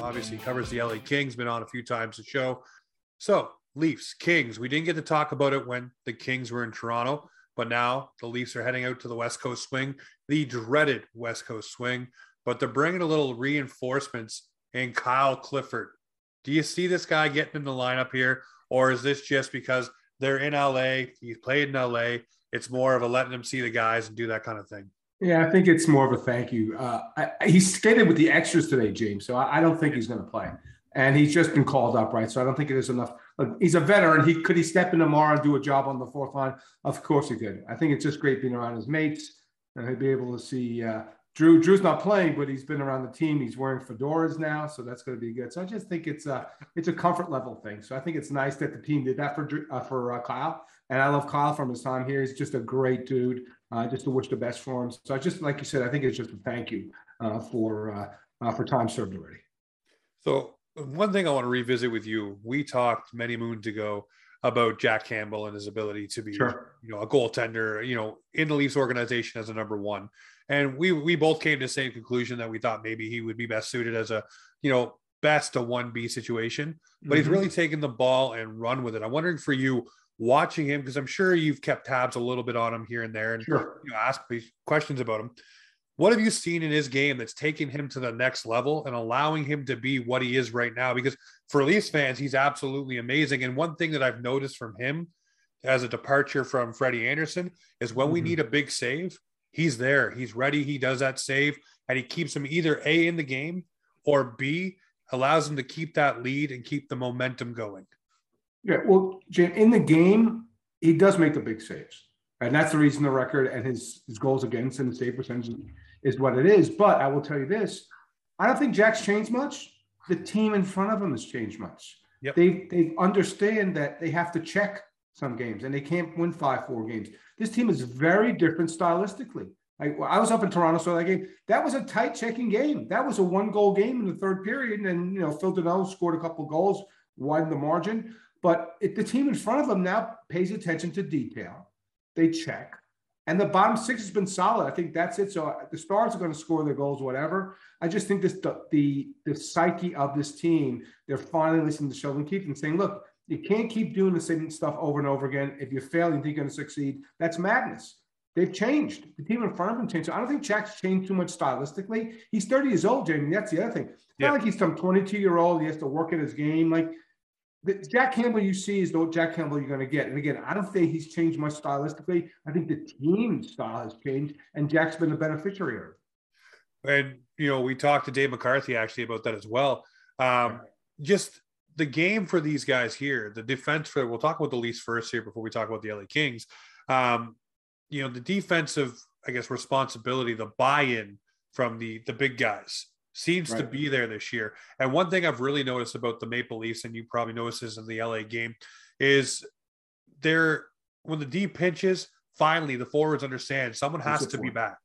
Obviously, covers the LA Kings, been on a few times the show. So, Leafs, Kings. We didn't get to talk about it when the Kings were in Toronto, but now the Leafs are heading out to the West Coast swing, the dreaded West Coast swing. But they're bringing a little reinforcements in Kyle Clifford. Do you see this guy getting in the lineup here, or is this just because they're in LA? He's played in LA. It's more of a letting him see the guys and do that kind of thing. Yeah, I think it's more of a thank you. Uh, I, he skated with the extras today, James. So I, I don't think he's going to play, and he's just been called up, right? So I don't think there's enough. Like, he's a veteran. He could he step in tomorrow and do a job on the fourth line? Of course he could. I think it's just great being around his mates, and he'll be able to see. Uh, Drew Drew's not playing, but he's been around the team. He's wearing fedoras now, so that's going to be good. So I just think it's a it's a comfort level thing. So I think it's nice that the team did that for uh, for uh, Kyle, and I love Kyle from his time here. He's just a great dude uh, just to wish the best for him. So I just like you said, I think it's just a thank you uh, for uh, uh for time served already. So one thing I want to revisit with you, we talked many moons ago about Jack Campbell and his ability to be, sure. you know, a goaltender, you know, in the Leafs organization as a number one. And we we both came to the same conclusion that we thought maybe he would be best suited as a, you know, best a one B situation. But mm-hmm. he's really taken the ball and run with it. I'm wondering for you, watching him because I'm sure you've kept tabs a little bit on him here and there and sure. you know, ask questions about him. What have you seen in his game that's taking him to the next level and allowing him to be what he is right now? Because for Leafs fans, he's absolutely amazing. And one thing that I've noticed from him as a departure from Freddie Andersen is when mm-hmm. we need a big save, he's there. He's ready. He does that save and he keeps him either A in the game or B allows him to keep that lead and keep the momentum going. Yeah, well, Jim, in the game, he does make the big saves. And that's the reason the record and his, his goals against and the save percentage is what it is. But I will tell you this I don't think Jack's changed much. The team in front of him has changed much. Yep. They they understand that they have to check some games and they can't win five, four games. This team is very different stylistically. I, I was up in Toronto, so that game that was a tight checking game. That was a one goal game in the third period, and you know Phil Danault scored a couple goals, widened the margin. But if the team in front of them now pays attention to detail, they check, and the bottom six has been solid. I think that's it. So uh, the Stars are going to score their goals, whatever. I just think this the the, the psyche of this team. They're finally listening to Sheldon Keefe and saying, "Look, you can't keep doing the same stuff over and over again. If you fail, you think you're going to succeed. That's madness." They've changed. The team in front of him changed. So I don't think Jack's changed too much stylistically. He's 30 years old, Jamie. That's the other thing. It's yeah. not like he's some 22 year old. He has to work at his game. Like the Jack Campbell you see is the Jack Campbell you're going to get. And again, I don't think he's changed much stylistically. I think the team style has changed, and Jack's been the beneficiary of it. And you know, we talked to Dave McCarthy actually about that as well. Um, just the game for these guys here, the defense for we'll talk about the Leafs first here before we talk about the LA Kings. Um, you know, the defensive, I guess, responsibility, the buy-in from the the big guys seems right. to be there this year. And one thing I've really noticed about the Maple Leafs, and you probably noticed this in the LA game, is they're when the D pinches, finally the forwards understand someone has to be back.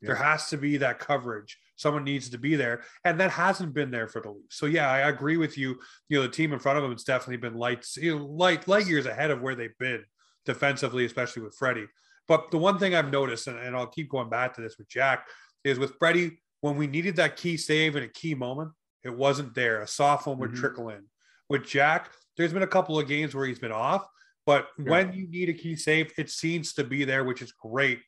Yeah. There has to be that coverage. Someone needs to be there, and that hasn't been there for the Leafs. So yeah, I agree with you. You know, the team in front of them has definitely been light, you know, light light years ahead of where they've been defensively, especially with Freddie. But the one thing I've noticed, and, and I'll keep going back to this with Jack, is with Freddie, when we needed that key save in a key moment, it wasn't there. A soft one would mm-hmm. trickle in. With Jack, there's been a couple of games where he's been off, but yeah. when you need a key save, it seems to be there, which is great.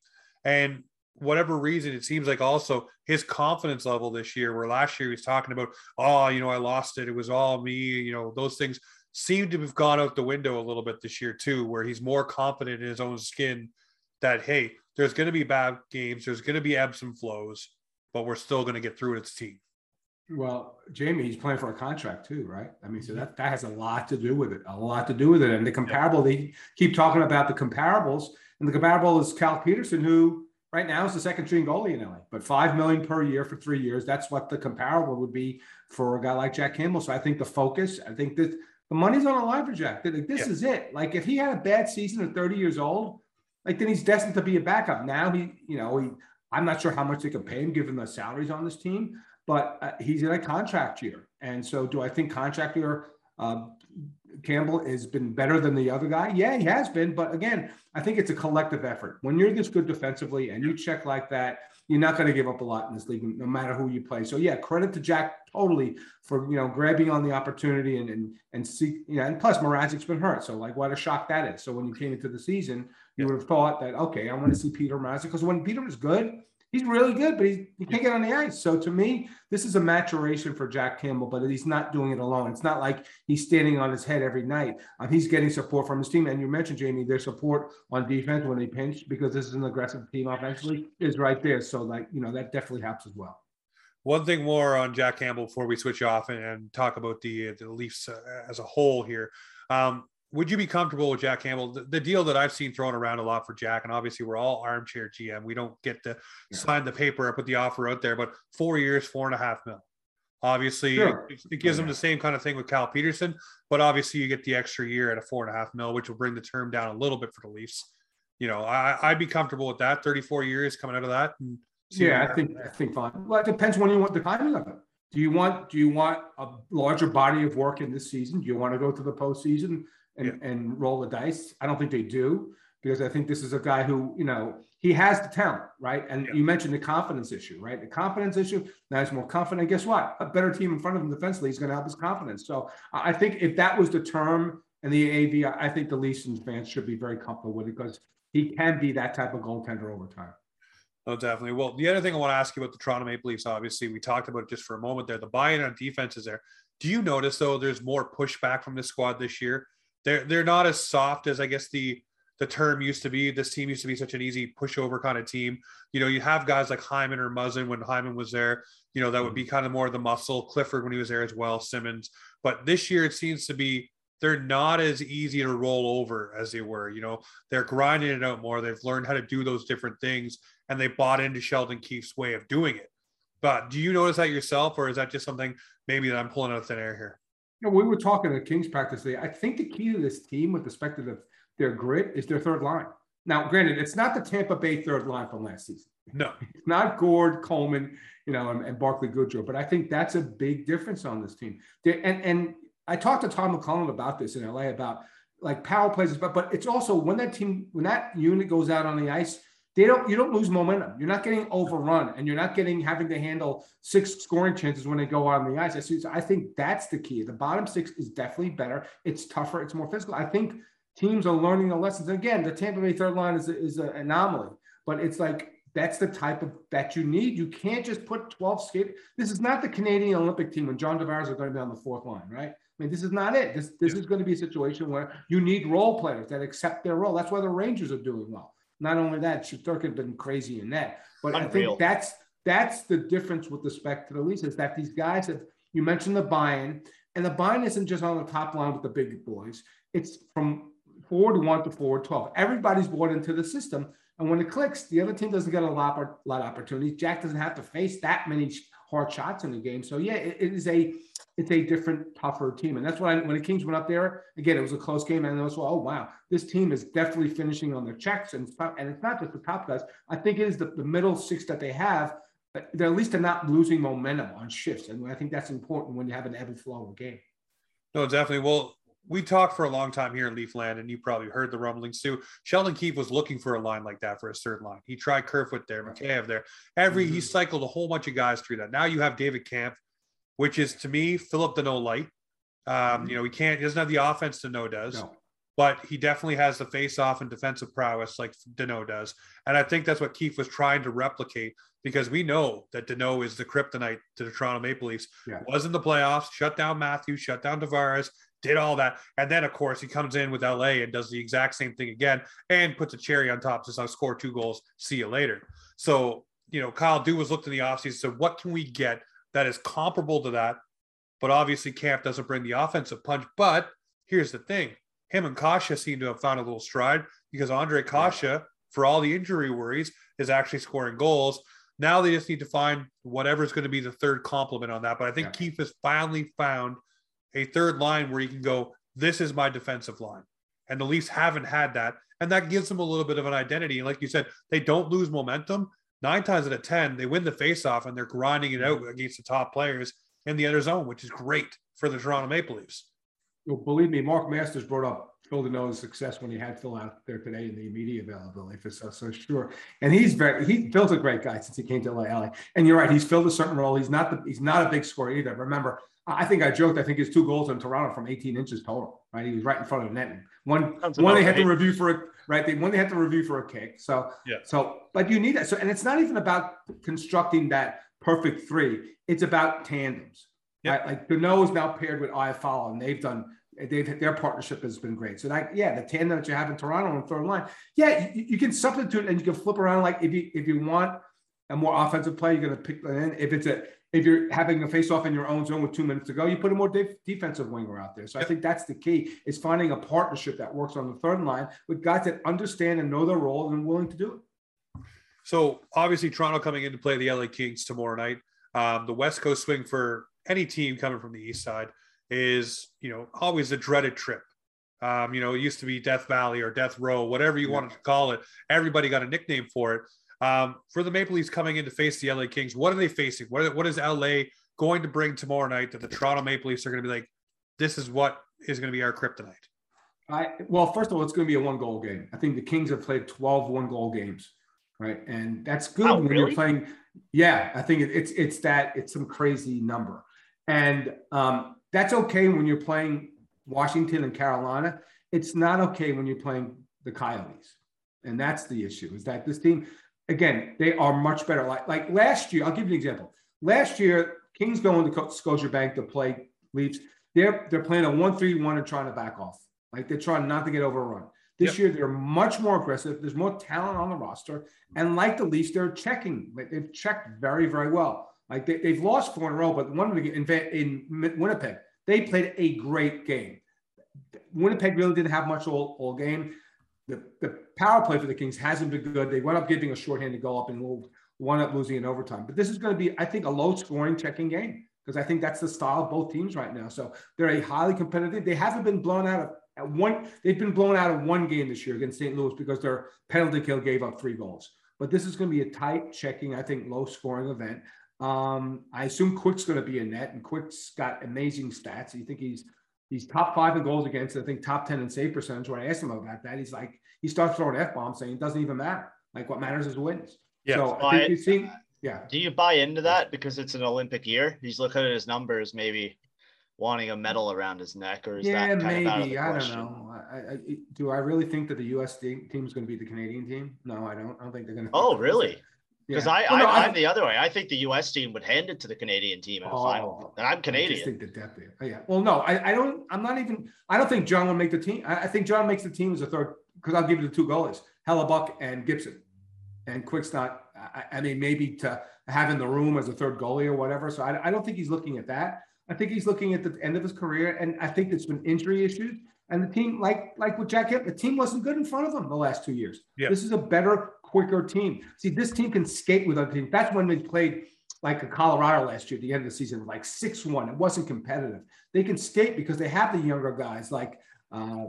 And whatever reason, it seems like also his confidence level this year, where last year he was talking about, oh, you know, I lost it. It was all me. You know, those things seem to have gone out the window a little bit this year too, where he's more confident in his own skin that hey, there's going to be bad games, there's going to be ebbs and flows but we're still going to get through it as a team. Well, Jamie, he's playing for a contract too, right? I mean, so mm-hmm. that, that has a lot to do with it, a lot to do with it. And the comparable, they keep talking about the comparables, and the comparable is Cal Petersen, who right now is the second string goalie in LA, but five million per year for three years. That's what the comparable would be for a guy like Jack Campbell. So I think the focus, I think that the money's on the line for Jack. Like, this yeah. is it. Like if he had a bad season at 30 years old, like then he's destined to be a backup. Now he, you know, he I'm not sure how much they could pay him given the salaries on this team, but uh, he's in a contract year. And so, do I think contract year uh, Campbell has been better than the other guy? Yeah, he has been. But again, I think it's a collective effort. When you're this good defensively and you check like that, you're not going to give up a lot in this league, no matter who you play. So yeah, credit to Jack totally for you know grabbing on the opportunity and and and see you know. And plus, Mrazek's been hurt, so like what a shock that is. So when you came into the season, you would have thought that okay, I want to see Peter Mrazek because when Peter is good, he's really good, but he, he can't get on the ice. So to me, this is a maturation for Jack Campbell, but he's not doing it alone. It's not like he's standing on his head every night. Um, he's getting support from his team. And you mentioned, Jamie, their support on defense when they pinch, because this is an aggressive team offensively, is right there. So, like, you know, that definitely helps as well. One thing more on Jack Campbell before we switch off and, and talk about the, the Leafs uh, as a whole here. Um, would you be comfortable with Jack Campbell? The, the, deal that I've seen thrown around a lot for Jack, and obviously we're all armchair GM. We don't get to yeah. sign the paper or put the offer out there, but four years, four and a half mil. Obviously, sure. it, it, gives oh, them the same kind of thing with Cal Petersen, but obviously you get the extra year at a four and a half mil, which will bring the term down a little bit for the Leafs. You know, I, would be comfortable with that. Thirty-four years coming out of that. yeah, I think I think fine. Well, it depends when you want the timing of it. Do you want do you want a larger body of work in this season? Do you want to go to the postseason? And, yeah. and roll the dice. I don't think they do because I think this is a guy who, you know, he has the talent, right? And yeah. you mentioned the confidence issue, right? The confidence issue. Now he's more confident. Guess what? A better team in front of him defensively is going to help his confidence. So I think if that was the term and the AV, I think the Leafs fans should be very comfortable with it because he can be that type of goaltender over time. Oh, definitely. Well, the other thing I want to ask you about the Toronto Maple Leafs, obviously, we talked about it just for a moment there. The buy-in on defense is there. Do you notice though there's more pushback from this squad this year? They're they're not as soft as I guess the the term used to be. This team used to be such an easy pushover kind of team. You know, you have guys like Hyman or Muzzin when Hyman was there. You know, that would be mm-hmm. kind of more the muscle. Clifford when he was there as well. Simmonds, but this year it seems to be they're not as easy to roll over as they were. You know, they're grinding it out more. They've learned how to do those different things, and they bought into Sheldon Keefe's way of doing it. But do you notice that yourself, or is that just something maybe that I'm pulling out of thin air here? You know, we were talking at Kings practice today. I think the key to this team with respect to the, their grit is their third line. Now, granted, it's not the Tampa Bay third line from last season. No, it's not Gourde, Coleman, you know, and, and Barclay Goodrow. But I think that's a big difference on this team. They, and and I talked to Todd McLellan about this in LA about like power plays, but but it's also when that team when that unit goes out on the ice, they don't you don't lose momentum. You're not getting overrun and you're not getting having to handle six scoring chances when they go on the ice. I think that's the key. The bottom six is definitely better. It's tougher. It's more physical. I think teams are learning the lessons. Again, the Tampa Bay third line is, is an anomaly, but it's like that's the type of that you need. You can't just put 12 skate. This is not the Canadian Olympic team when John Tavares is going to be on the fourth line, right? I mean, this is not it. This this is going to be a situation where you need role players that accept their role. That's why the Rangers are doing well. Not only that, Shesterkin been crazy in that. But Unreal. I think that's that's the difference with respect to the Leafs is that these guys have you mentioned the buy-in, and the buy-in isn't just on the top line with the big boys. It's from forward one to forward 12. Everybody's bought into the system. And when it clicks, the other team doesn't get a lot, a lot of opportunities. Jack doesn't have to face that many hard shots in the game. So yeah, it is a it's a different, tougher team. And that's why when the Kings went up there, again, it was a close game. And I was, oh, wow, this team is definitely finishing on their checks. And, and it's not just the top guys. I think it is the, the middle six that they have. But they're at least they're not losing momentum on shifts. And I think that's important when you have an ebb and flow of a game. No, definitely. Well, we talked for a long time here in Leafland, and you probably heard the rumblings too. Sheldon Keefe was looking for a line like that for his third line. He tried Kerfoot there, Mikheyev there. Every mm-hmm. he cycled a whole bunch of guys through that. Now you have David Kampf, which is to me Phillip Danault light. Um, mm-hmm. you know, he can't he doesn't have the offense Danault does, no. but he definitely has the face off and defensive prowess like Danault does. And I think that's what Keefe was trying to replicate because we know that Danault is the kryptonite to the Toronto Maple Leafs. Yeah. Was in the playoffs, shut down Matthews, shut down Tavares, did all that. And then, of course, he comes in with LA and does the exact same thing again and puts a cherry on top. Says, I'll score two goals. See you later. So, you know, Kyle Dubas looked in the offseason, said, what can we get that is comparable to that? But obviously, Kampf doesn't bring the offensive punch. But here's the thing him and Kase seem to have found a little stride because Ondrej Kase, for all the injury worries, is actually scoring goals. Now they just need to find whatever's going to be the third complement on that. But I think yeah. Keefe has finally found a third line where you can go, this is my defensive line. And the Leafs haven't had that. And that gives them a little bit of an identity. And like you said, they don't lose momentum. Nine times out of 10, they win the faceoff and they're grinding it out mm-hmm. against the top players in the other zone, which is great for the Toronto Maple Leafs. Well, believe me, Mark Masters brought up Phil Danault's success when he had Phil out there today in the media availability for so so sure. And he's very he Phil's a great guy since he came to LA. And you're right, he's filled a certain role. He's not the he's not a big scorer either. Remember, I think I joked. I think his two goals in Toronto from 18 inches total. Right, he was right in front of the net. One one they had to review for a right. They one they had to review for a kick. So yeah. So, but you need that. So, and it's not even about constructing that perfect three. It's about tandems. Yep. Right? Like Danault is now paired with Iafallo, and they've done they've their partnership has been great. So that yeah, the tandem that you have in Toronto on third line, yeah, you, you, can substitute and you can flip around. Like if you if you want a more offensive play, you're going to pick that in. If it's a if you're having a face off in your own zone with two minutes to go, you put a more de- defensive winger out there. So. I think that's the key is finding a partnership that works on the third line with guys that understand and know their role and willing to do it. So obviously Toronto coming in to play the LA Kings tomorrow night. Um, the West Coast swing for any team coming from the East Side is you know always a dreaded trip. Um, you know, it used to be Death Valley or Death Row, whatever you yeah. wanted to call it. Everybody got a nickname for it. Um, for the Maple Leafs coming in to face the LA Kings, what are they facing? What, what is LA going to bring tomorrow night that the Toronto Maple Leafs are going to be like, this is what is going to be our kryptonite? I, well, first of all, it's going to be a one goal game. I think the Kings have played 12 one goal games, right? And that's good oh, when really? you're playing. Yeah, I think it's it's that it's some crazy number, and um, that's okay when you're playing Washington and Carolina. It's not okay when you're playing the Coyotes. And that's the issue is that this team, again, they are much better. Like, like last year, I'll give you an example. Last year, Kings going to Scotiabank to play Leafs. They're, they're playing a 1 3 1 and trying to back off. Like they're trying not to get overrun. This yep. year, they're much more aggressive. There's more talent on the roster. And like the Leafs, they're checking. Like They've checked very, very well. Like they, have lost four in a row, but one in, in Winnipeg, they played a great game. Winnipeg really didn't have much all, all game. The, the power play for the Kings hasn't been good. They wound up giving a shorthanded goal up and wound up losing in overtime. But this is going to be, I think, a low scoring checking game because I think that's the style of both teams right now. So they're a highly competitive. They haven't been blown out of at one. They've been blown out of one game this year against St. Louis because their penalty kill gave up three goals. But this is going to be a tight checking, I think, low scoring event. Um, I assume Quick's going to be in net, and Quick's got amazing stats. You think he's he's top five in goals against, I think top 10 in save percentage. When I asked him about that, he's like, he starts throwing F bombs saying it doesn't even matter. Like what matters is wins. Yeah. So I think you see, yeah. Do you buy into that because it's an Olympic year? He's looking at his numbers, maybe wanting a medal around his neck, or is yeah, that kind maybe. of out of the I don't know. I, I, do I really think that the U.S. team is going to be the Canadian team? No, I don't. I don't think they're going to. Oh, really? Because yeah. I, well, no, I, am the other way. I think the U.S. team would hand it to the Canadian team in the oh, final. And I'm Canadian. I just think the depth there. Oh, yeah. Well, no, I, I don't. I'm not even. I don't think John will make the team. I, I think John makes the team as a third because I'll give you the two goalies, Hellebuyck and Gibson, and Quick's not. I, I, mean, maybe to have in the room as a third goalie or whatever. So I, I don't think he's looking at that. I think he's looking at the end of his career, and I think it's been injury issues. And the team, like like with Jack Hill, the team wasn't good in front of them the last two years. Yeah. This is a better quicker team. See, this team can skate with other teams. That's when they played like a Colorado last year at the end of the season, like 6 1. It wasn't competitive. They can skate because they have the younger guys like uh,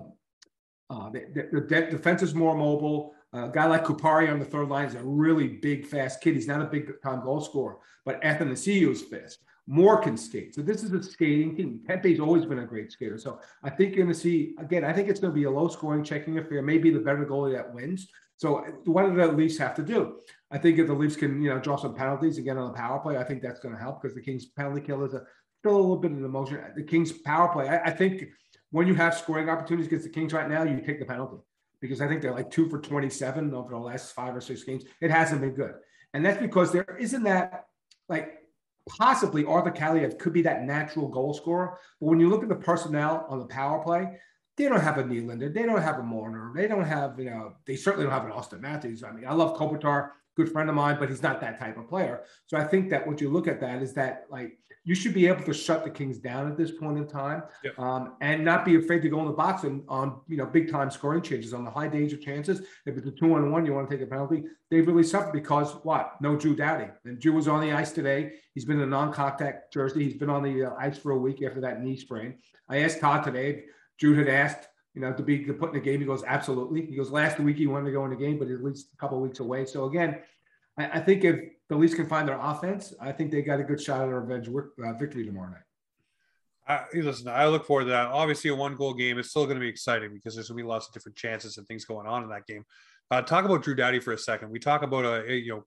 uh, the, defense is more mobile. a guy like Kupari on the third line is a really big, fast kid. He's not a big time goal scorer, but Athanasiou is fast. Moore can skate. So this is a skating team. Kempe's always been a great skater. So I think you're going to see, again, I think it's going to be a low scoring checking affair. Maybe the better goalie that wins. So what do the Leafs have to do? I think if the Leafs can, you know, draw some penalties again on the power play, I think that's going to help because the Kings penalty kill is a, still a little bit of emotion. The Kings power play, I, I, think when you have scoring opportunities against the Kings right now, you take the penalty because I think they're like two for 27 over the last five or six games. It hasn't been good. And that's because there isn't that like possibly Arthur Kaliyev could be that natural goal scorer. But when you look at the personnel on the power play, they don't have a Nylander. They don't have a Marner. They don't have, you know, they certainly don't have an Auston Matthews. I mean, I love Kopitar, good friend of mine, but he's not that type of player. So I think that what you look at that is that like you should be able to shut the Kings down at this point in time, yep. um, and not be afraid to go in the box and on you know big time scoring changes on the high danger chances. If it's a two on one, you want to take a penalty. They really suffer because what? No Drew Doughty, and Drew was on the ice today. He's been in a non-contact jersey. He's been on the uh, ice for a week after that knee sprain. I asked Todd today Jude had asked, you know, to be to put in the game. He goes, absolutely. He goes, last week he wanted to go in the game, but at least a couple weeks away. So again, I, I, think if the Leafs can find their offense, I think they got a good shot at a revenge uh, victory tomorrow night. I, listen, I look forward to that. Obviously, a one goal game is still going to be exciting because there's going to be lots of different chances and things going on in that game. Uh, talk about Drew Doughty for a second. We talk about a, a, you know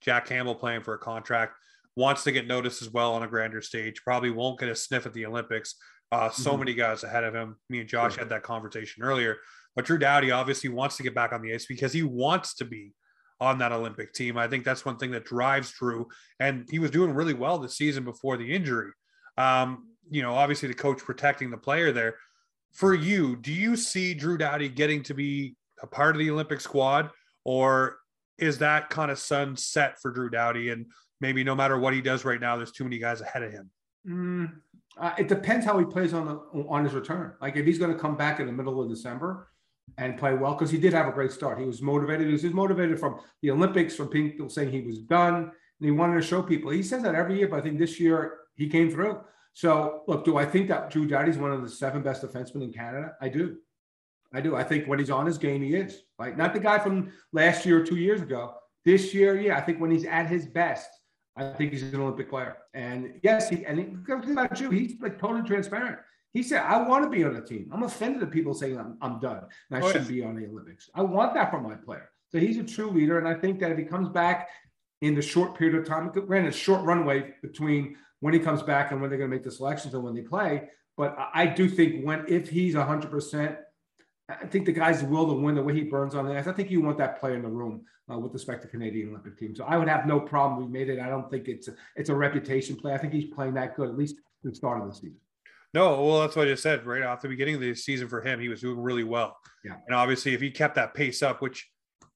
Jack Campbell playing for a contract, wants to get noticed as well on a grander stage. Probably won't get a sniff at the Olympics. Uh, so mm-hmm. many guys ahead of him. Me and Josh had that conversation earlier. But Drew Doughty obviously wants to get back on the ice because he wants to be on that Olympic team. I think that's one thing that drives Drew, and he was doing really well this season before the injury. Um, you know, obviously the coach protecting the player there. For you, do you see Drew Doughty getting to be a part of the Olympic squad, or is that kind of sunset for Drew Doughty? And maybe no matter what he does right now, there's too many guys ahead of him. Mm, uh, it depends how he plays on the on his return. Like if he's going to come back in the middle of December and play well, because he did have a great start. He was motivated. He was motivated from the Olympics, from people saying he was done, and he wanted to show people. He says that every year, but I think this year he came through. So, look, do I think that Drew Doughty's one of the seven best defensemen in Canada? I do. I do. I think when he's on his game, he is. Right? Not the guy from last year or two years ago. This year, yeah, I think when he's at his best, I think he's an Olympic player. And yes, he and he, about you, he's like totally transparent. He said, I want to be on a team. I'm offended at people saying I'm, I'm done and I oh, shouldn't be on the Olympics. I want that from my player. So he's a true leader. And I think that if he comes back in the short period of time, granted, a short runway between when he comes back and when they're going to make the selections and when they play. But I do think when if he's 100%, I think the guy's will to win the way he burns on the ice. I think you want that player in the room uh, with respect to Canadian Olympic team. So I would have no problem. We made it. I don't think it's a, it's a reputation play. I think he's playing that good at least the start of the season. No, well, that's what I just said right off the beginning of the season for him. He was doing really well. Yeah. And obviously, if he kept that pace up, which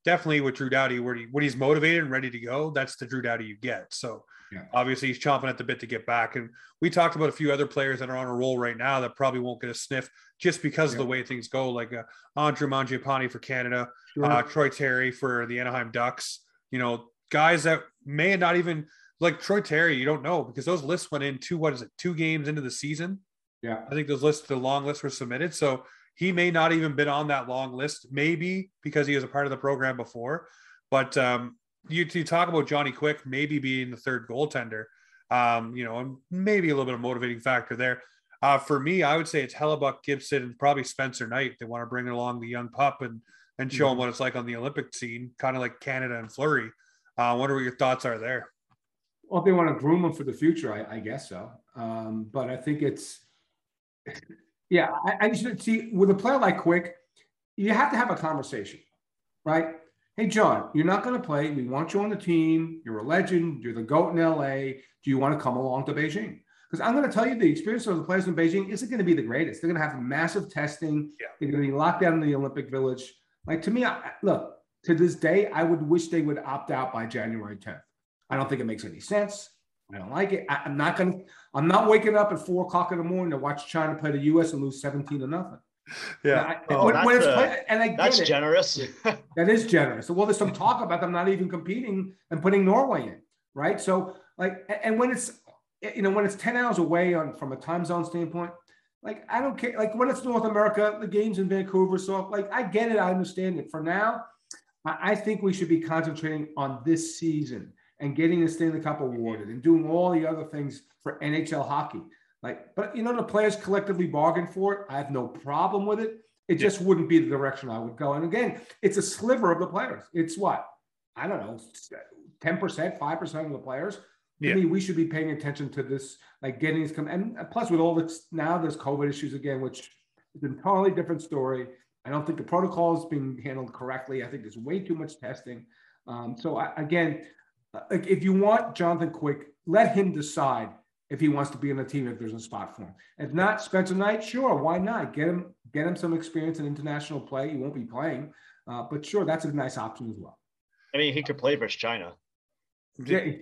definitely with Drew Doughty, where he, when he's motivated and ready to go, that's the Drew Doughty you get. So yeah. obviously he's chomping at the bit to get back. And we talked about a few other players that are on a roll right now that probably won't get a sniff just because yeah. of the way things go, like uh, Andre Mangiapane for Canada, sure. uh, Troy Terry for the Anaheim Ducks. You know, guys that may not even like Troy Terry. You don't know because those lists went in two. What is it? Two games into the season. Yeah, I think those lists, the long lists, were submitted. So he may not even been on that long list, maybe because he was a part of the program before. But um, you, you talk about Johnny Quick maybe being the third goaltender, um, you know, and maybe a little bit of motivating factor there. Uh, for me, I would say it's Hellebuyck, Gibson, and probably Spencer Knight. They want to bring along the young pup and and show mm-hmm. him what it's like on the Olympic scene, kind of like Canada and Fleury. Uh, I wonder what your thoughts are there. Well, if they want to groom him for the future, I, I guess so. Um, but I think it's yeah, I, I just see with a player like Quick, you have to have a conversation, right? Hey, John, you're not going to play. We want you on the team. You're a legend. You're the GOAT in LA. Do you want to come along to Beijing? Because I'm going to tell you, the experience of the players in Beijing isn't going to be the greatest. They're going to have massive testing. Yeah. They're going to be locked down in the Olympic Village. Like to me, I, look, to this day, I would wish they would opt out by January 10th. I don't think it makes any sense. I don't like it. I, am not gonna. I'm not waking up at four o'clock in the morning to watch China play the U.S. and lose 17 to nothing. Yeah, I, oh, when, when uh, play, and I that's it. generous. that is generous. Well, there's some talk about them not even competing and putting Norway in, right? So, like, and when it's eh, you know when it's 10 hours away on from a time zone standpoint, like I don't care. Like when it's North America, the games in Vancouver, so like I get it, I understand it. For now, I, I think we should be concentrating on this season and getting the Stanley Cup awarded and doing all the other things for NHL hockey. Like, but you know, the players collectively bargained for it. I have no problem with it. It just wouldn't be the direction I would go. And again, it's a sliver of the players. It's what I don't know, ten percent, five percent of the players. Yeah. I mean, we should be paying attention to this, like getting this come. And plus, with all this now, there's COVID issues again, which is a totally different story. I don't think the protocol is being handled correctly. I think there's way too much testing. Um, so I, again, like if you want Jonathan Quick, let him decide if he wants to be in the team if there's a spot for him. If not, Spencer Knight, sure, why not? Get him get him some experience in international play. He won't be playing, uh, but sure, that's a nice option as well. I mean, he could play versus China. Yeah.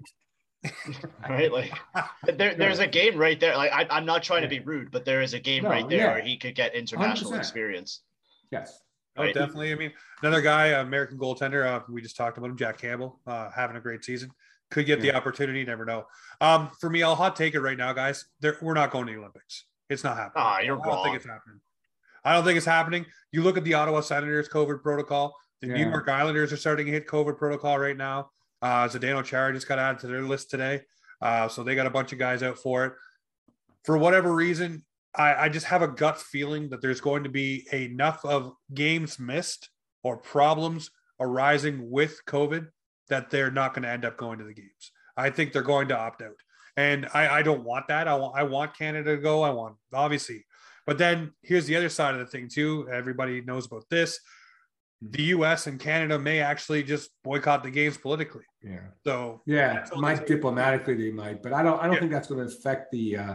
right, like there, there's a game right there. Like I, am not trying to be rude, but there is a game no, right there yeah. where he could get international 100%. experience. Yes. Oh, right? definitely. I mean, another guy, American goaltender. Uh, we just talked about him, Jack Campbell, uh, having a great season. Could get yeah. the opportunity. Never know. Um, for me, I'll hot take it right now, guys. There, we're not going to the Olympics. It's not happening. Ah, you're I don't wrong. think it's happening. I don't think it's happening. You look at the Ottawa Senators COVID protocol. The yeah. New York Islanders are starting to hit COVID protocol right now. Uh, Zdeno Chara just got added to their list today. Uh, so they got a bunch of guys out for it. for whatever reason, I, I just have a gut feeling that there's going to be enough of games missed or problems arising with COVID that they're not going to end up going to the games. I think they're going to opt out. And I, I don't want that. I want I want Canada to go. I want obviously. But then here's the other side of the thing too. Everybody knows about this. The US and Canada may actually just boycott the games politically. Yeah. So yeah, might diplomatically they might, but I don't I don't yeah. think that's going to affect the uh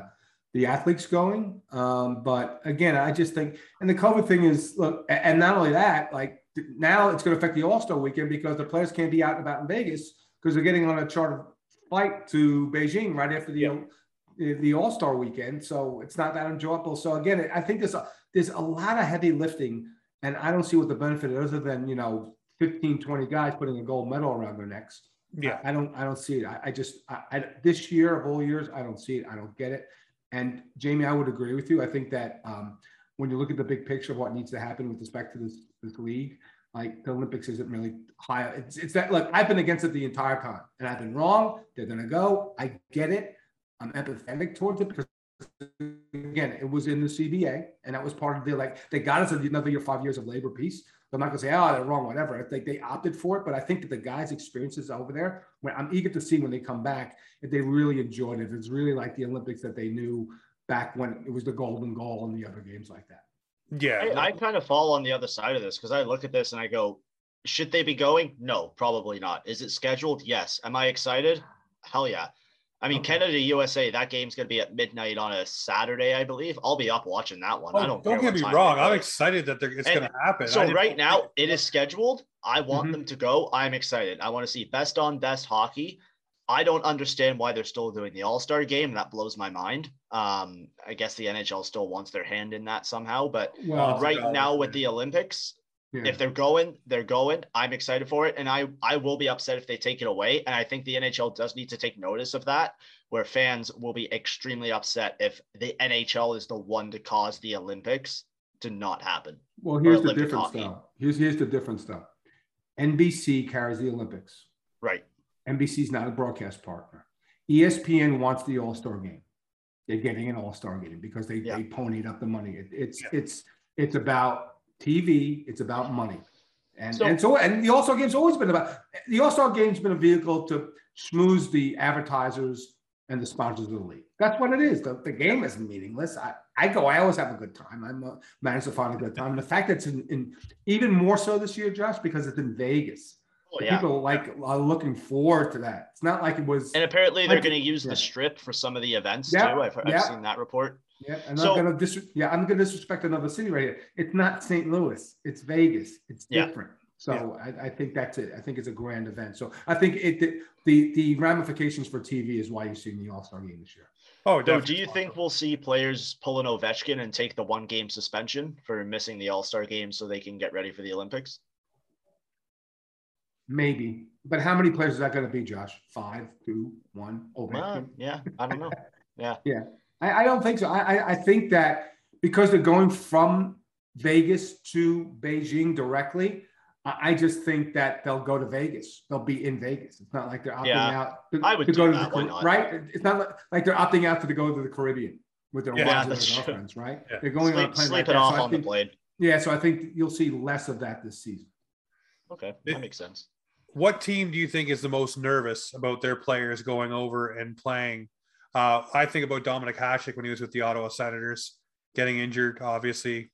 the athletes going. Um, but again, I just think, and the COVID thing is look, and not only that, like now it's going to affect the All Star weekend because the players can't be out and about in Vegas because they're getting on a charter flight to Beijing right after the yeah. the All Star weekend. So it's not that enjoyable. So again, I think there's a there's a lot of heavy lifting, and I don't see what the benefit is other than you know 15, 20 guys putting a gold medal around their necks. Yeah, I, I don't I don't see it. I, I just I, I, this year of all years I don't see it. I don't get it. And Jamie, I would agree with you. I think that um, when you look at the big picture of what needs to happen with respect to this this league, like the Olympics isn't really high. It's, it's that look, I've been against it the entire time and I've been wrong. They're to go. I get it. I'm empathetic towards it because again, it was in the CBA and that was part of the like, they got us another year, five years of labor peace. I'm not to say, oh, they're wrong, whatever. I think they opted for it, but I think that the guys' experiences over there, when I'm eager to see when they come back, if they really enjoyed it, if it's really like the Olympics that they knew back when it was the golden goal and the other games like that. Yeah, I, I kind of fall on the other side of this because I look at this and I go, should they be going? No, probably not. Is it scheduled? Yes. Am I excited? Hell yeah. I mean, okay. Canada USA, that game's going to be at midnight on a Saturday, I believe. I'll be up watching that one. Oh, I don't. Don't get me wrong. I'm excited that they're it's going to happen. So right now, it is scheduled. I want mm-hmm. them to go. I'm excited. I want to see best on best hockey. I don't understand why they're still doing the All Star game. That blows my mind. Um, I guess the NHL still wants their hand in that somehow. But well, right now with the Olympics, yeah. if they're going, they're going. I'm excited for it, and I I will be upset if they take it away. And I think the NHL does need to take notice of that, where fans will be extremely upset if the NHL is the one to cause the Olympics to not happen. Well, here's the difference, hockey. though. Here's here's the difference, though. NBC carries the Olympics. Right. NBC's not a broadcast partner. ESPN wants the All Star game. They're getting an All Star game because they, yeah. they ponied up the money. It, it's yeah. it's it's about TV. It's about money. And so, and so and the All Star game's always been about the All Star game's been a vehicle to schmooze the advertisers and the sponsors of the league. That's what it is. The, the game isn't meaningless. I, I go, I always have a good time. I'm a, managed to find a good time. And the fact that it's in, in even more so this year, Josh, because it's in Vegas Oh, yeah. People like are looking forward to that. It's not like it was. And apparently, they're going to use yeah. the strip for some of the events yeah. too. I've, I've yeah. seen that report. Yeah, and so, I'm gonna dis- yeah, I'm gonna disrespect another city right here. It's not St. Louis. It's Vegas. It's different. So I, I, think that's it. I think it's a grand event. So I think it the the, the ramifications for TV is why you're seeing the All Star game this year. Oh, so do you think we'll see players pull an Ovechkin and take the one game suspension for missing the All Star game so they can get ready for the Olympics? Maybe. But how many players is that going to be, Josh? Five, two, one, over. Uh, yeah, I don't know. Yeah. yeah. I, I, don't think so. I, I think that because they're going from Vegas to Beijing directly, I just think that they'll go to Vegas. They'll be in Vegas. It's not like they're opting yeah, out to, I would to go to that. the right. It's not like they're opting out to go to the Caribbean with their yeah, wives and their girlfriends, right? Yeah. They're going sleep, on a plane sleeping like off so on think, the plane. Yeah, so I think you'll see less of that this season. Okay, that makes sense what team do you think is the most nervous about their players going over and playing? Uh, I think about Dominik Hasek when he was with the Ottawa Senators, getting injured. Obviously,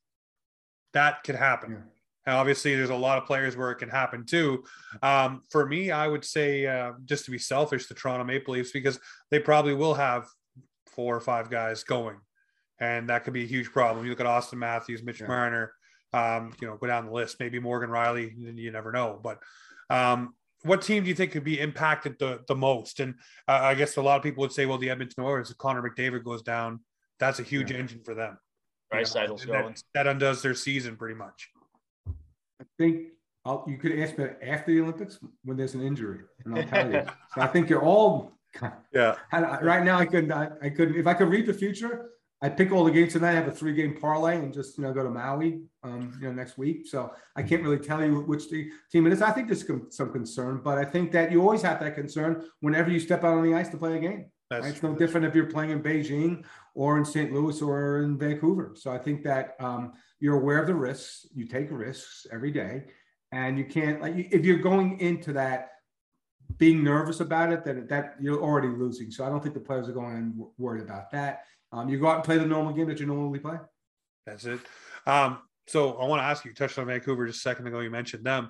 that could happen. Yeah. And obviously, there's a lot of players where it can happen too. Um, for me, I would say, uh, just to be selfish, the Toronto Maple Leafs because they probably will have four or five guys going, and that could be a huge problem. You look at Auston Matthews, Mitch yeah. Marner, um, you know, go down the list. Maybe Morgan Rielly. You never know, but um, what team do you think could be impacted the, the most? And uh, I guess a lot of people would say, well, the Edmonton Oilers, if Connor McDavid goes down, that's a huge yeah. engine for them. Right, you know, that, that, undoes their season pretty much. I think I'll, you could ask me after the Olympics when there's an injury, and I'll tell you. so I think you're all. Yeah. right now, I couldn't. I, I couldn't. If I could read the future, I pick all the games tonight. I have a three game parlay and just you know go to Maui, um, you know, next week. So I can't really tell you which the team it is. I think there's some concern, but I think that you always have that concern whenever you step out on the ice to play a game. Right? It's no different if you're playing in Beijing or in St. Louis or in Vancouver. So I think that um, you're aware of the risks. You take risks every day, and you can't like if you're going into that being nervous about it, then that you're already losing. So I don't think the players are going worried about that. Um, you go out and play the normal game that you normally play. That's it. Um, so I want to ask you, you touched on Vancouver just a second ago. You mentioned them.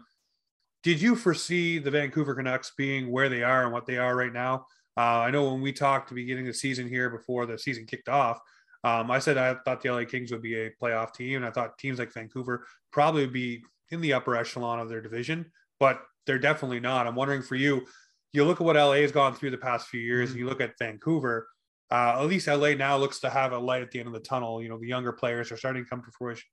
Did you foresee the Vancouver Canucks being where they are and what they are right now? Uh, I know when we talked the beginning of the season here before the season kicked off, um, I said I thought the LA Kings would be a playoff team, and I thought teams like Vancouver probably would be in the upper echelon of their division, but they're definitely not. I'm wondering for you, you look at what LA has gone through the past few years, mm-hmm. and you look at Vancouver. Uh, at least LA now looks to have a light at the end of the tunnel. You know, the younger players are starting to come to fruition.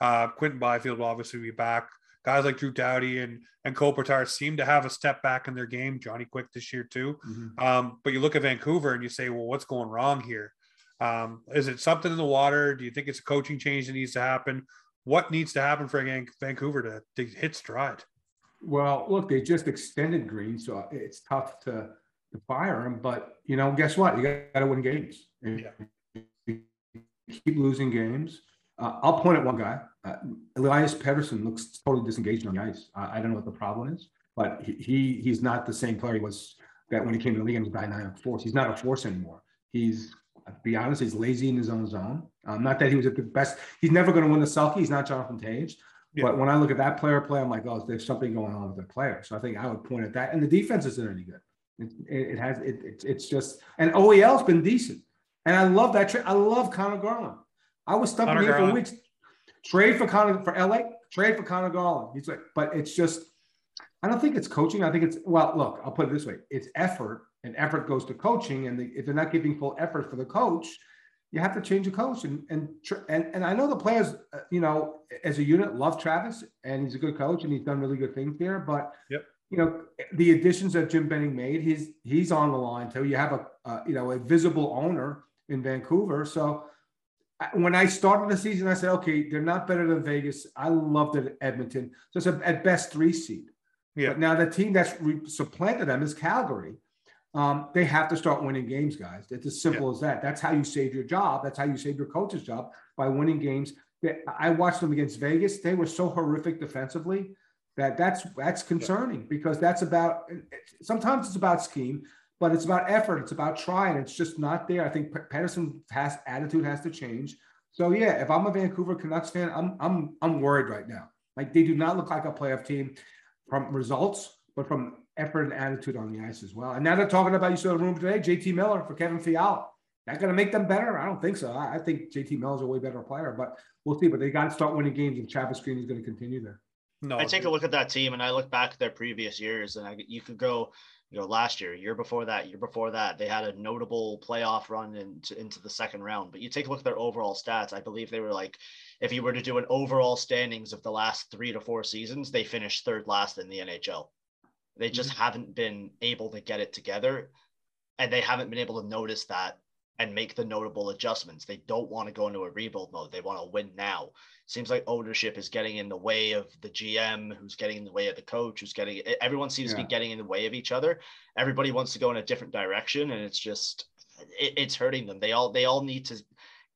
Uh, Quinton Byfield will obviously be back. Guys like Drew Doughty and and Kopitar seem to have a step back in their game. Johnny Quick this year too. Mm-hmm. Um, but you look at Vancouver and you say, well, what's going wrong here? Um, is it something in the water? Do you think it's a coaching change that needs to happen? What needs to happen for Vancouver to, to hit stride? Well, look, they just extended Green, so it's tough to, to fire him. But you know, guess what? You got to win games. Yeah. keep losing games. Uh, I'll point at one guy. Uh, Elias Pettersson looks totally disengaged on the ice. I don't know what the problem is, but he, he he's not the same player he was that when he came to the league and he was dynamic force. He's not a force anymore. He's to be honest, he's lazy in his own zone. Um, not that he was at the best. He's never going to win the Selke. He's not Jonathan Toews. Yeah. But when I look at that player play, I'm like, oh, there's something going on with the player. So I think I would point at that. And the defense isn't any good. It, it, has it, it, it's just and OEL's been decent. And I love that trade. I love Conor Garland. I was stumping here for weeks. Trade for Conor for LA. Trade for Conor Garland. He's like, but it's just. I don't think it's coaching. I think it's well. Look, I'll put it this way: it's effort, and effort goes to coaching. And the, if they're not giving full effort for the coach, you have to change the coach. And and and and I know the players, uh, you know, as a unit, love Travis, and he's a good coach, and he's done really good things there. But yep. you know, the additions that Jim Benning made, he's he's on the line too. You have a uh, you know a visible owner in Vancouver, so when I started the season, I said, okay, they're not better than Vegas. I loved it at Edmonton. So it's a, at best three seed. Yeah. But now the team that's re- supplanted them is Calgary. Um, they have to start winning games, guys. It's as simple yeah. as that. That's how you save your job. That's how you save your coach's job by winning games. I watched them against Vegas. They were so horrific defensively that that's that's concerning yeah. because that's about. Sometimes it's about scheme but it's about effort. It's about trying. It's just not there. I think Pettersson has attitude has to change. So yeah, if I'm a Vancouver Canucks fan, I'm I'm I'm worried right now. Like they do not look like a playoff team from results, but from effort and attitude on the ice as well. And now they're talking about you saw the room today, JT Miller for Kevin Fiala. That going to make them better? I don't think so. I, I think JT Miller's a way better player, but we'll see. But they got to start winning games, and Travis Green is going to continue there. No, I take a look at that team, and I look back at their previous years, and I, you could go you know, last year, year before that, year before that, they had a notable playoff run into, into the second round. But you take a look at their overall stats, I believe they were like, if you were to do an overall standings of the last three to four seasons, they finished third last in the NHL. They just mm-hmm. haven't been able to get it together. And they haven't been able to notice that and make the notable adjustments. They don't want to go into a rebuild mode. They want to win now. Seems like ownership is getting in the way of the GM, who's getting in the way of the coach, who's getting everyone seems yeah. to be getting in the way of each other. Everybody wants to go in a different direction, and it's just it, it's hurting them. They all they all need to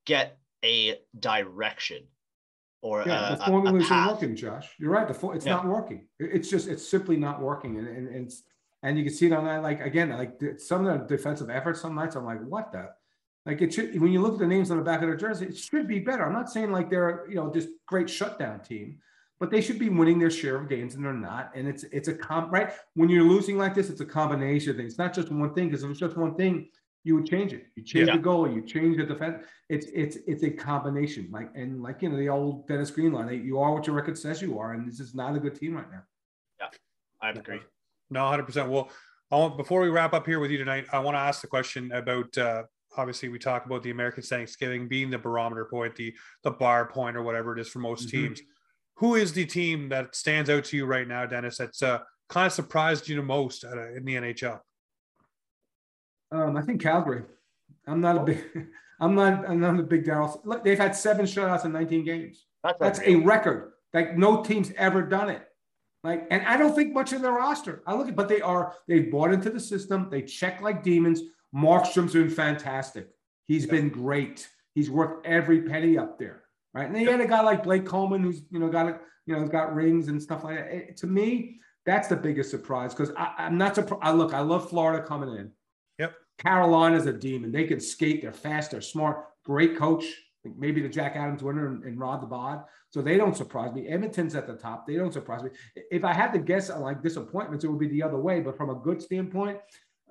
get a direction or yeah, a, the formula isn't working, Josh. You're right. The for, it's yeah. not working. It's just it's simply not working, and, and, and it's and you can see it on that. Like again, like some of the defensive efforts. Some nights I'm like, what the like it should when you look at the names on the back of their jersey, it should be better. I'm not saying like they're you know just great shutdown team, but they should be winning their share of games and they're not. And it's it's a comp right when you're losing like this, it's a combination of things. It's not just one thing because if it's just one thing, you would change it. You change yeah. the goal, you change the defense. It's it's it's a combination. Like and like you know the old Dennis Green line, you are what your record says you are, and this is not a good team right now. Yeah, I agree. No, hundred percent. Well. I want, before we wrap up here with you tonight, I want to ask the question about uh, obviously we talk about the American Thanksgiving being the barometer point, the the bar point, or whatever it is for most mm-hmm. teams. Who is the team that stands out to you right now, Dennis? That's uh, kind of surprised you the most uh, in the NHL. Um, I think Calgary. I'm not a big. I'm not. I'm not a big Daryl. Look, they've had seven shutouts in 19 games. That's, That's a record. Like no team's ever done it. Like, and I don't think much of their roster. I look at, but they are. They've bought into the system. They check like demons Markstrom's been fantastic. He's been great. He's worth every penny up there, right? And then you had a guy like Blake Coleman, who's you know got you know got rings and stuff like that. It, to me, that's the biggest surprise because I'm not surprised. I look, I love Florida coming in. Yep. Carolina's a demon. They can skate. They're fast. They're smart. Great coach. Maybe the Jack Adams winner and, and Rod the Bod. So they don't surprise me. Edmonton's at the top. They don't surprise me. If I had to guess on like disappointments, it would be the other way. But from a good standpoint,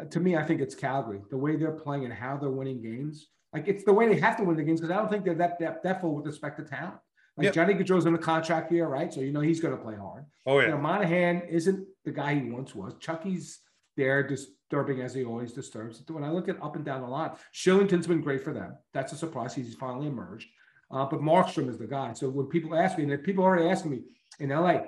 uh, to me, I think it's Calgary. The way they're playing and how they're winning games. Like it's the way they have to win the games because I don't think they're that depth with respect to talent. Like yep. Johnny Gaudreau's in a contract here, right? So you know he's going to play hard. Oh yeah. You know, Monahan isn't the guy he once was. Chucky's there disturbing as he always disturbs. When I look at up and down the line, Kylington's been great for them. That's a surprise. He's finally emerged. Uh, but Markstrom is the guy. So when people ask me, and people are already asking me in LA,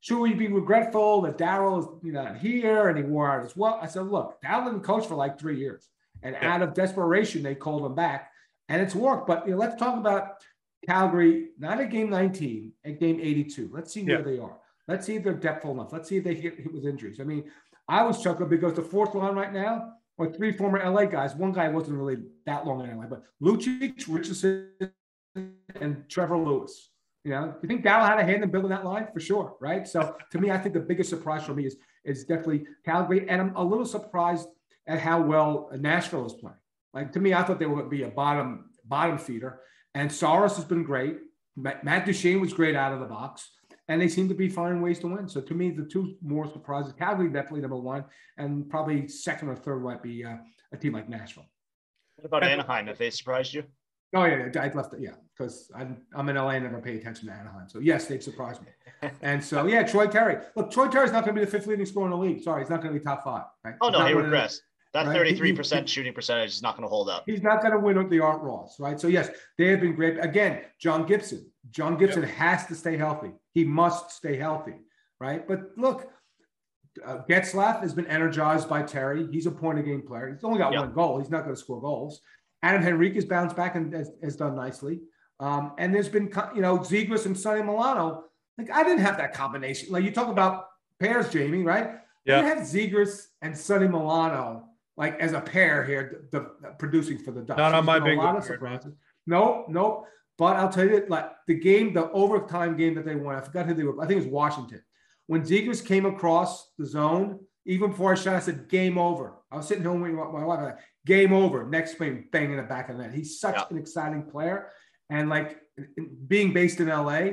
should we be regretful that Daryl is you know, not here and he wore out as well? I said, look, Daryl didn't coach for like three years. And yeah. out of desperation, they called him back. And it's worked. But you know, let's talk about Calgary, not at game 19, at game 82. Let's see where they are. Let's see if they're depthful enough. Let's see if they get hit with injuries. I mean, I was chuckling because the fourth line right now are three former LA guys. One guy wasn't really that long in LA, but Lucic, Richardson, and Trevor Lewis. You know, you think Dowell had a hand in building that line for sure, right? So to me, I think the biggest surprise for me is is definitely Calgary, and I'm a little surprised at how well Nashville is playing. Like to me, I thought they would be a bottom bottom feeder, and Saros has been great. Matt Duchene was great out of the box, and they seem to be finding ways to win. So to me, the two more surprises, Calgary definitely number one, and probably second or third might be uh, a team like Nashville. What about Anaheim? Have they surprised you? Oh yeah, I'd left it. Yeah, because I'm I'm in LA and never pay attention to Anaheim. So yes, they've surprised me. and so yeah, Troy Terry. Look, Troy Terry's not going to be the fifth leading scorer in the league. Sorry, he's not going to be top five. Right? Oh no, he regressed. That thirty-three percent shooting percentage is not going to hold up. He's not going to win with the Art Ross, right? So yes, they have been great. Again, John Gibson. John Gibson yep. has to stay healthy. He must stay healthy, right? But look, uh, Getzlaf has been energized by Terry. He's a point of game player. He's only got yep. one goal. He's not going to score goals. Adam Henrique has bounced back and has, has done nicely. Um, and there's been, you know, Zegras and Sonny Milano. Like I didn't have that combination. Like you talk about pairs, Jamie, right? Yeah. You have Zegras and Sonny Milano like as a pair here, the, the producing for the Ducks. Not on my big. A lot of surprises. No, no. But I'll tell you, like the game, the overtime game that they won, I forgot who they were. I think it was Washington. When Zegras came across the zone, even before I shot, I said, "Game over." I was sitting home with my wife. Like, Game over. Next play, bang in the back of the net. He's such yeah. an exciting player, and like being based in LA,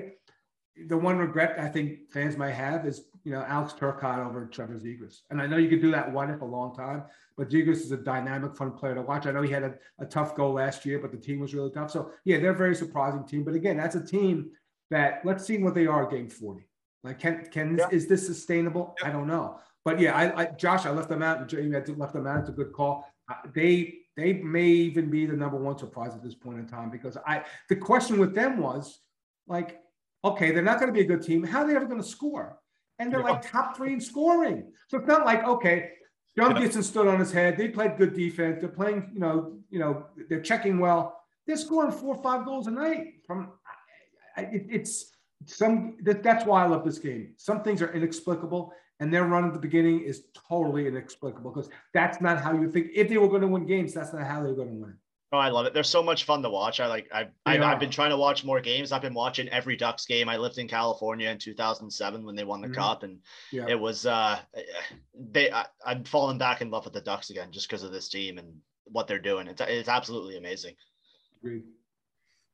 the one regret I think fans might have is you know Alex Turcotte over Trevor Zegras. And I know you could do that one if a long time, but Zegras is a dynamic, fun player to watch. I know he had a, a tough goal last year, but the team was really tough. So yeah, they're a very surprising team. But again, that's a team that let's see what they are game 40. Like can can yeah. is this sustainable? Yeah. I don't know. But yeah, I, I, Josh, I left them out. And Jamie, I left them out. It's a good call. Uh, they they may even be the number one surprise at this point in time because I the question with them was like, okay, they're not going to be a good team. How are they ever going to score? And they're like top three in scoring. So it's not like okay, John Gibson stood on his head. They played good defense. They're playing, you know, you know, they're checking well. They're scoring four or five goals a night. From it, it's some that, that's why I love this game. Some things are inexplicable, and their run at the beginning is totally inexplicable because that's not how you think. If they were going to win games, that's not how they were going to win. Oh, I love it. They're so much fun to watch. I like. I've, I've, I've, been trying to watch more games. I've been watching every Ducks game. I lived in California in 2007 when they won the mm-hmm. cup, and yeah. it was. uh They. I, I'm falling back in love with the Ducks again just because of this team and what they're doing. It's it's absolutely amazing. Agreed.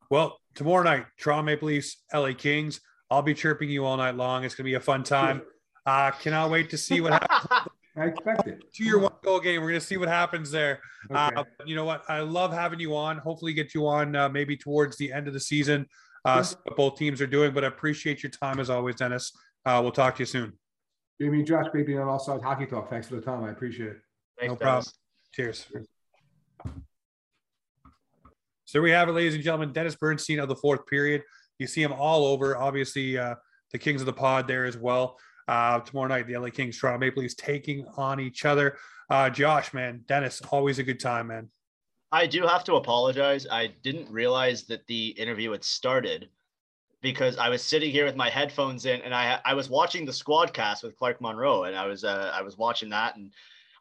Well, tomorrow night, Toronto Maple Leafs, LA Kings. I'll be chirping you all night long. It's going to be a fun time. Uh, cannot wait to see what happens. I expect it. To your one goal game. We're going to see what happens there. Okay. Uh, you know what? I love having you on. Hopefully, get you on uh, maybe towards the end of the season. Uh, sure. what both teams are doing, but I appreciate your time as always, Dennis. Uh, we'll talk to you soon. Jamie Josh, baby, on All Sides Hockey Talk. Thanks for the time. I appreciate it. Thanks, no problem. Cheers. Cheers. So we have it, ladies and gentlemen. Dennis Bernstein of the fourth period. You see him all over. Obviously, uh, the Kings of the Pod there as well. Uh, tomorrow night, the LA Kings, Toronto Maple Leafs taking on each other. Uh, Josh, man, Dennis, always a good time, man. I do have to apologize. I didn't realize that the interview had started because I was sitting here with my headphones in and I I was watching the squad cast with Clark Monroe and I was uh, I was watching that and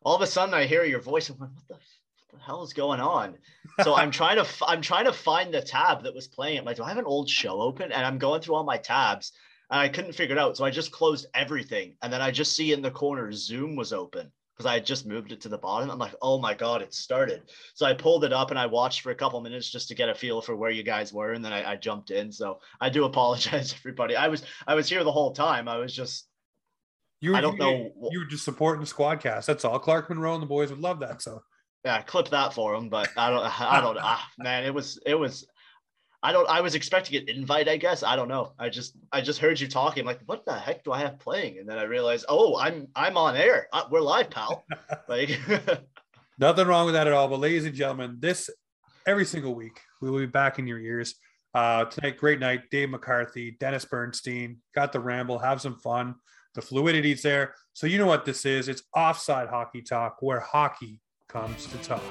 all of a sudden I hear your voice. I'm like, what the, what the hell is going on? So I'm trying to I'm trying to find the tab that was playing it. Like, do I have an old show open? And I'm going through all my tabs and I couldn't figure it out. So I just closed everything. And then I just see in the corner Zoom was open because I had just moved it to the bottom. I'm like, oh my God, it started. So I pulled it up and I watched for a couple minutes just to get a feel for where you guys were. And then I, I jumped in. So I do apologize, everybody. I was I was here the whole time. I was just You were, I don't you, know. You were just supporting the squadcast. That's all. Clark Monroe and the boys would love that. So Yeah, clip that for him, but I don't I don't ah, man, it was it was I don't I was expecting an invite, I guess. I don't know. I just I just heard you talking like what the heck do I have playing? And then I realized, "Oh, I'm I'm on air. Uh, we're live, pal." like nothing wrong with that at all. But ladies and gentlemen, this every single week we will be back in your ears. Uh, tonight, great night. Dave McCarthy, Dennis Bernstein, got the ramble, have some fun. The fluidity's there. So you know what this is. It's offside hockey talk where hockey comes to talk.